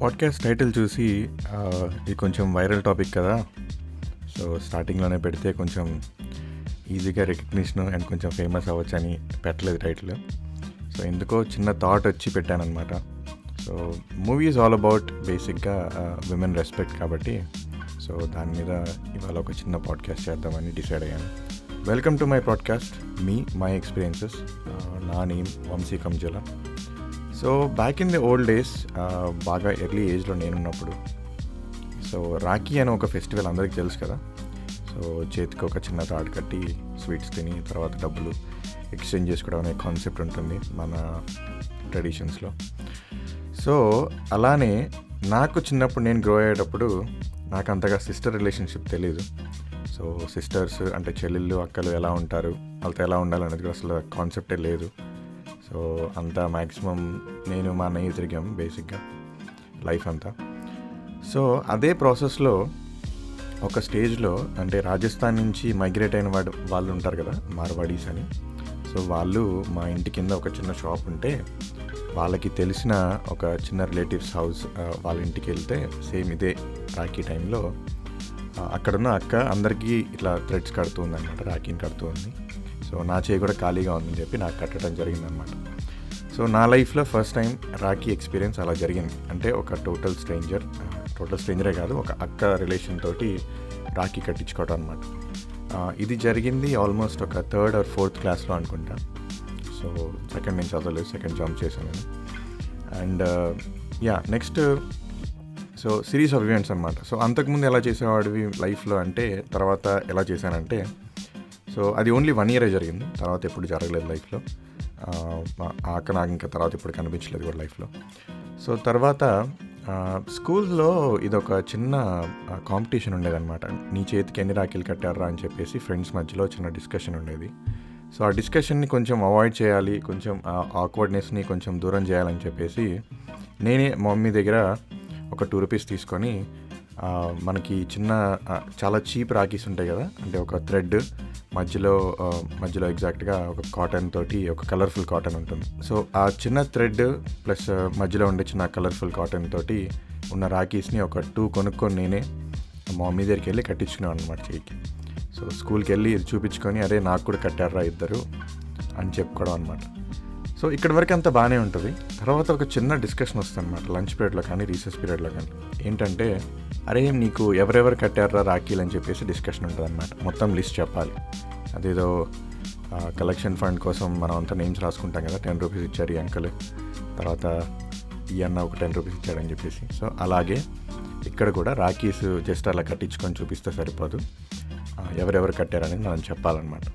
Podcast title చూసి ఇది కొంచెం వైరల్ టాపిక్ కదా. సో స్టార్టింగ్లోనే పెడితే కొంచెం ఈజీగా రికగ్నిషన్ అండ్ కొంచెం ఫేమస్ అవ్వచ్చు అని పెట్టలేదు టైటిల్ సో ఎందుకో చిన్న థాట్ వచ్చి పెట్టానమాట so movie is all about బేసిక్గా విమెన్ రెస్పెక్ట్ కాబట్టి సో దాని మీద ఇవాళ ఒక చిన్న పాడ్కాస్ట్ చేద్దామని డిసైడ్ అయ్యాను. Welcome to my podcast me my experiences నా name Vamshi Kanjala. So back in the old days బాగా ఎర్లీ ఏజ్లో నేనున్నప్పుడు సో రాఖీ అనే ఒక ఫెస్టివల్ అందరికీ తెలుసు కదా? సో చేతికి ఒక చిన్న తాడు కట్టి స్వీట్స్ తిని తర్వాత డబ్బులు ఎక్స్చేంజ్ చేసుకోవడం అనే కాన్సెప్ట్ ఉంటుంది మన ట్రెడిషన్స్లో సో అలానే నాకు చిన్నప్పుడు నేను గ్రో అయ్యేటప్పుడు నాకు అంతగా సిస్టర్ రిలేషన్షిప్ తెలియదు సో సిస్టర్స్ అంటే చెల్లెళ్ళు అక్కలు ఎలా ఉంటారు? వాళ్ళతో ఎలా ఉండాలనేది కూడా అసలు కాన్సెప్టే లేదు. సో అంతా మ్యాక్సిమం నేను మా అన్నయ్య తిరిగాం బేసిక్గా లైఫ్ అంతా. సో అదే ప్రాసెస్లో ఒక స్టేజ్లో అంటే రాజస్థాన్ నుంచి మైగ్రేట్ అయిన వాడు వాళ్ళు ఉంటారు కదా మార్వాడీస్ అని. సో వాళ్ళు మా ఇంటి కింద ఒక చిన్న షాప్ ఉంటే వాళ్ళకి తెలిసిన ఒక చిన్న రిలేటివ్స్ హౌస్ వాళ్ళ ఇంటికి వెళ్తే సేమ్ ఇదే రాఖీ టైంలో అక్కడున్న అక్క అందరికీ ఇట్లా థ్రెడ్స్ కడుతుంది అనమాట రాఖీని కడుతూ ఉంది. సో నా చేయి కూడా ఖాళీగా ఉందని చెప్పి నాకు కట్టడం జరిగిందనమాట సో నా లైఫ్లో ఫస్ట్ టైం రాఖీ ఎక్స్పీరియన్స్ అలా జరిగింది. అంటే ఒక టోటల్ స్ట్రేంజర్ టోటల్ స్ట్రేంజరే కాదు ఒక అక్క రిలేషన్ తోటి రాఖీ కట్టించుకోవడం అనమాట ఇది జరిగింది ఆల్మోస్ట్ ఒక థర్డ్ ఆర్ ఫోర్త్ క్లాస్లో అనుకుంటా. సో సెకండ్ నేను చదవలేదు సెకండ్ జాబ్ చేశాను నేను. And yeah next so series of events అనమాట సో అంతకుముందు ఎలా చేసేవాడివి లైఫ్లో అంటే తర్వాత ఎలా చేశానంటే సో అది ఓన్లీ వన్ ఇయరే జరిగింది. తర్వాత ఎప్పుడు జరగలేదు లైఫ్లో. ఆక నాకు ఇంకా తర్వాత ఇప్పుడు కనిపించలేదు కూడా లైఫ్లో. సో తర్వాత స్కూల్లో ఇదొక చిన్న కాంపిటీషన్ ఉండేదన్నమాట. నీ చేతికి ఎన్ని రాఖీలు కట్టారా అని చెప్పేసి ఫ్రెండ్స్ మధ్యలో చిన్న డిస్కషన్ ఉండేది. సో ఆ డిస్కషన్ని కొంచెం అవాయిడ్ చేయాలి కొంచెం ఆక్వర్డ్నెస్ని కొంచెం దూరం చేయాలని చెప్పేసి నేనే మమ్మీ దగ్గర ఒక టూ రూపీస్ తీసుకొని మనకి చిన్న చాలా చీప్ రాఖీస్ ఉంటాయి కదా అంటే ఒక థ్రెడ్ మధ్యలో మధ్యలో ఎగ్జాక్ట్గా ఒక కాటన్ తోటి ఒక కలర్ఫుల్ కాటన్ ఉంటుంది. సో ఆ చిన్న థ్రెడ్ ప్లస్ మధ్యలో ఉండే చిన్న కలర్ఫుల్ కాటన్ తోటి ఉన్న రాఖీస్ని ఒక టూ కొనుక్కొని నేనే మా మమ్మీ దగ్గరికి వెళ్ళి కట్టించుకున్నాను అనమాట చేయికి సో స్కూల్కి వెళ్ళి ఇది చూపించుకొని అరే నాకు కూడా కట్టారా ఇద్దరు అని చెప్పుకోవడం అనమాట సో ఇక్కడ వరకు అంతా బాగానే ఉంటుంది. తర్వాత ఒక చిన్న డిస్కషన్ వస్తుంది అనమాట లంచ్ పీరియడ్లో కానీ రీసెస్ పీరియడ్లో కానీ. ఏంటంటే అరే నీకు ఎవరెవరు కట్టారా రాఖీలు అని చెప్పేసి డిస్కషన్ ఉంటుంది అనమాట మొత్తం లిస్ట్ చెప్పాలి. అదేదో కలెక్షన్ ఫండ్ కోసం మనం అంతా నేమ్స్ రాసుకుంటాం కదా టెన్ రూపీస్ ఇచ్చారు ఈ అంకల్. తర్వాత ఈ అన్న ఒక టెన్ రూపీస్ ఇచ్చాడని చెప్పేసి. సో అలాగే ఇక్కడ కూడా రాఖీస్ జస్ట్ అలా కట్టించుకొని చూపిస్తే సరిపోదు. ఎవరెవరు కట్టారనేది మనం చెప్పాలన్నమాట.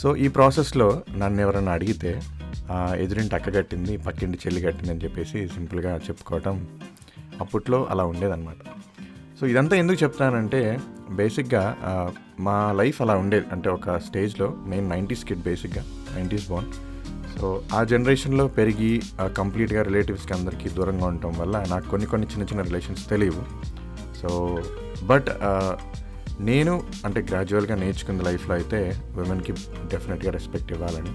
సో ఈ ప్రాసెస్లో నన్ను ఎవరైనా అడిగితే ఎదురింటి అక్క కట్టింది పక్కింటి చెల్లి కట్టింది అని చెప్పేసి సింపుల్గా చెప్పుకోవటం అప్పట్లో అలా ఉండేదన్నమాట. సో ఇదంతా ఎందుకు చెప్తానంటే బేసిక్గా మా లైఫ్ అలా ఉండేది అంటే ఒక స్టేజ్లో నేను నైంటీస్ కిడ్ బేసిక్గా నైంటీస్ బాన్ సో ఆ జనరేషన్లో పెరిగి కంప్లీట్గా రిలేటివ్స్కి అందరికీ దూరంగా ఉండటం వల్ల నాకు కొన్ని కొన్ని చిన్న చిన్న రిలేషన్స్ తెలియవు. సో బట్ నేను అంటే గ్రాడ్యువల్గా నేర్చుకున్న లైఫ్లో అయితే ఉమెన్కి డెఫినెట్గా రెస్పెక్ట్ ఇవ్వాలని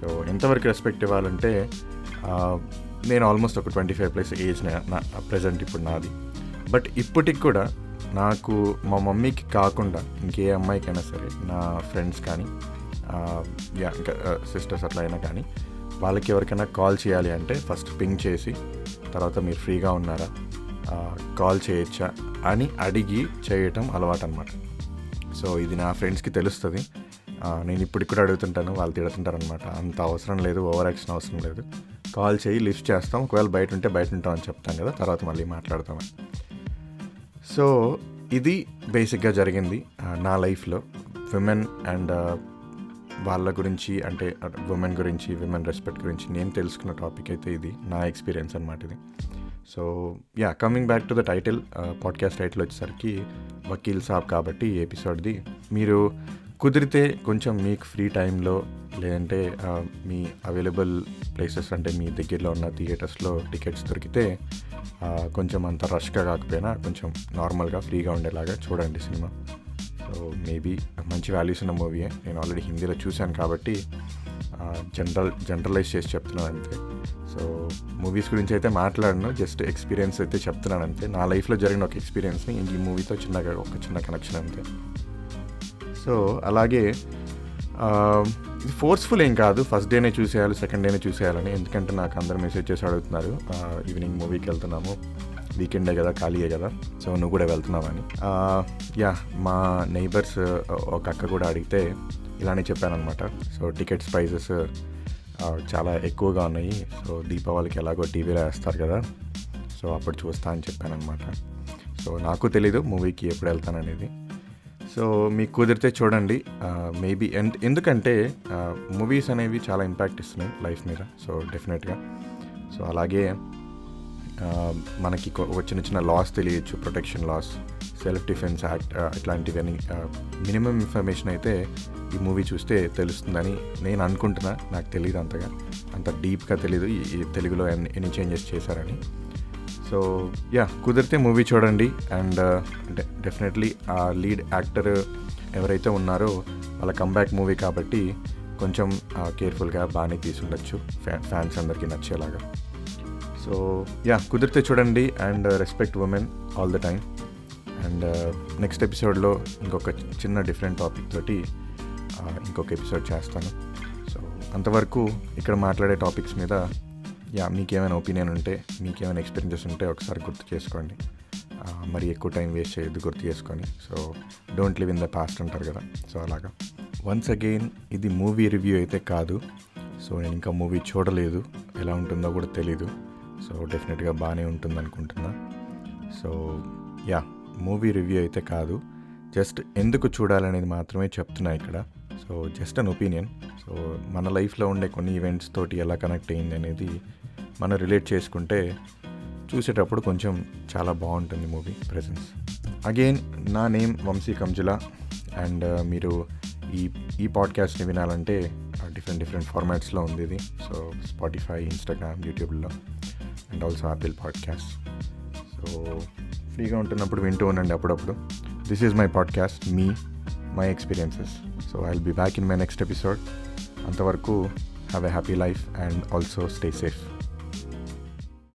సో ఎంతవరకు రెస్పెక్ట్ ఇవ్వాలంటే నేను ఆల్మోస్ట్ ఒక ట్వంటీ ఫైవ్ ప్లస్ ఏజ్ నా ప్రజెంట్ ఇప్పుడు నాది. బట్ ఇప్పటికి కూడా నాకు మా మమ్మీకి కాకుండా ఇంకే అమ్మాయికైనా సరే నా ఫ్రెండ్స్ కానీ యా ఇంకా సిస్టర్స్ అట్లా అయినా కానీ వాళ్ళకి ఎవరికైనా కాల్ చేయాలి అంటే ఫస్ట్ పింగ్ చేసి తర్వాత మీరు ఫ్రీగా ఉన్నారా కాల్ చేయొచ్చా అని అడిగి చేయటం అలవాటు అనమాట సో ఇది నా ఫ్రెండ్స్కి తెలుస్తుంది. నేను ఇప్పటికి కూడా అడుగుతుంటాను వాళ్ళు తిడుతుంటారు అనమాట అంత అవసరం లేదు ఓవర్ యాక్షన్ అవసరం లేదు. కాల్ చేయి లిఫ్ట్ చేస్తాం. ఒకవేళ బయట ఉంటే బయట ఉంటాం అని చెప్తాను కదా తర్వాత మళ్ళీ మాట్లాడతామని సో ఇది బేసిక్గా జరిగింది నా లైఫ్లో. విమెన్ అండ్ వాళ్ళ గురించి అంటే ఉమెన్ గురించి విమెన్ రెస్పెక్ట్ గురించి నేను తెలుసుకున్న టాపిక్ అయితే ఇది నా ఎక్స్పీరియన్స్ అనమాట ఇది. So yeah coming back to the title podcast title వచ్చేసరికి వకీల్ సాబ్ కాబట్టి ఈ ఎపిసోడ్ది. మీరు కుదిరితే కొంచెం మీకు ఫ్రీ టైంలో లేదంటే మీ అవైలబుల్ ప్లేసెస్ అంటే మీ దగ్గరలో ఉన్న థియేటర్స్లో టికెట్స్ దొరికితే కొంచెం అంత రష్గా కాకపోయినా కొంచెం నార్మల్గా ఫ్రీగా ఉండేలాగా చూడండి సినిమా. సో మేబీ మంచి వాల్యూస్ ఉన్న మూవీయే నేను ఆల్రెడీ హిందీలో చూశాను కాబట్టి జనరల్ జనరలైజ్ చేసి చెప్తున్నాను అంతే. సో మూవీస్ గురించి అయితే మాట్లాడను జస్ట్ ఎక్స్పీరియన్స్ అయితే చెప్తున్నాను అంతే. నా లైఫ్లో జరిగిన ఒక ఎక్స్పీరియన్స్ని ఈ మూవీతో చిన్నగా ఒక చిన్న కనెక్షన్ అంతే. సో అలాగే ఇది ఫోర్స్ఫుల్ ఏం కాదు. ఫస్ట్ డేనే చూసేయాలి సెకండ్ డేనే చూసేయాలని. ఎందుకంటే నాకు అందరు మెసేజ్ చేసి అడుగుతున్నారు. ఈవినింగ్ మూవీకి వెళ్తున్నాము. వీకెండే కదా ఖాళీయే కదా. సో నువ్వు కూడా వెళ్తున్నావని. యా మా నైబర్స్ ఒక అక్క కూడా అడిగితే ఇలానే చెప్పానమాట సో టికెట్స్ ప్రైజెస్ చాలా ఎక్కువగా ఉన్నాయి. సో దీపావళికి ఎలాగో టీవీలో వేస్తారు కదా. సో అప్పుడు చూస్తా అని చెప్పానమాట సో నాకు తెలీదు మూవీకి ఎప్పుడు వెళ్తాననేది. సో మీకు కుదిరితే చూడండి. మేబీ ఎందుకంటే మూవీస్ అనేవి చాలా ఇంపాక్ట్ ఇస్తున్నాయి లైఫ్ మీద. సో డెఫినెట్గా సో అలాగే మనకి చిన్న చిన్న laws తెలియచ్చు. Protection laws self defence act అట్లాంటివన్నీ మినిమం ఇన్ఫర్మేషన్ అయితే ఈ మూవీ చూస్తే తెలుస్తుందని నేను అనుకుంటున్నా. నాకు తెలియదు అంతగా. అంత డీప్గా తెలీదు. ఈ ఈ తెలుగులో ఎన్ని ఎన్ని చేంజెస్ చేశారని. సో యా కుదిరితే మూవీ చూడండి. అండ్ uh, అంటే డెఫినెట్లీ ఆ లీడ్ యాక్టర్ ఎవరైతే ఉన్నారో వాళ్ళ కంబ్యాక్ మూవీ కాబట్టి కొంచెం uh, కేర్ఫుల్గా బాగానే తీసుండొచ్చు ఫ్యా ఫ్యాన్స్ అందరికీ నచ్చేలాగా. సో యా కుదిరితే చూడండి. And respect women all the time and uh, next ఎపిసోడ్లో ఇంకొక చిన్న డిఫరెంట్ టాపిక్ తోటి ఇంకొక ఎపిసోడ్ చేస్తాను. సో అంతవరకు ఇక్కడ మాట్లాడే టాపిక్స్ మీద యా మీకేమైనా ఒపీనియన్ ఉంటే మీకేమైనా ఎక్స్పీరియన్సెస్ ఉంటే ఒకసారి గుర్తు చేసుకోండి. మరి ఎక్కువ టైం వేస్ట్ చేయొద్దు గుర్తు చేసుకొని. So don't live in the past అంటారు కదా. సో అలాగా. వన్స్ అగైన్ ఇది మూవీ రివ్యూ అయితే కాదు. సో నేను ఇంకా మూవీ చూడలేదు. ఎలా ఉంటుందో కూడా తెలీదు. సో డెఫినెట్గా బాగానే ఉంటుంది అనుకుంటున్నా సో యా మూవీ రివ్యూ అయితే కాదు. జస్ట్ ఎందుకు చూడాలనేది మాత్రమే చెప్తున్నా ఇక్కడ. So just an opinion. So మన లైఫ్లో ఉండే కొన్ని ఈవెంట్స్ తోటి ఎలా కనెక్ట్ అయింది అనేది మనం రిలేట్ చేసుకుంటే చూసేటప్పుడు కొంచెం చాలా బాగుంటుంది మూవీ ప్రజెన్స్ అగైన్ నా name Vamshi Kanjula and uh, మీరు ఈ ఈ పాడ్కాస్ట్ని వినాలంటే డిఫరెంట్ డిఫరెంట్ ఫార్మాట్స్లో ఉంది ఇది. సో స్పాటిఫై ఇన్స్టాగ్రామ్ యూట్యూబ్లో and also Apple podcast so ఫ్రీగా ఉంటున్నప్పుడు వింటూ ఉండండి అప్పుడప్పుడు. This is my podcast me my experiences so I will be back in my next episode అంతవరకు have a happy life and also stay safe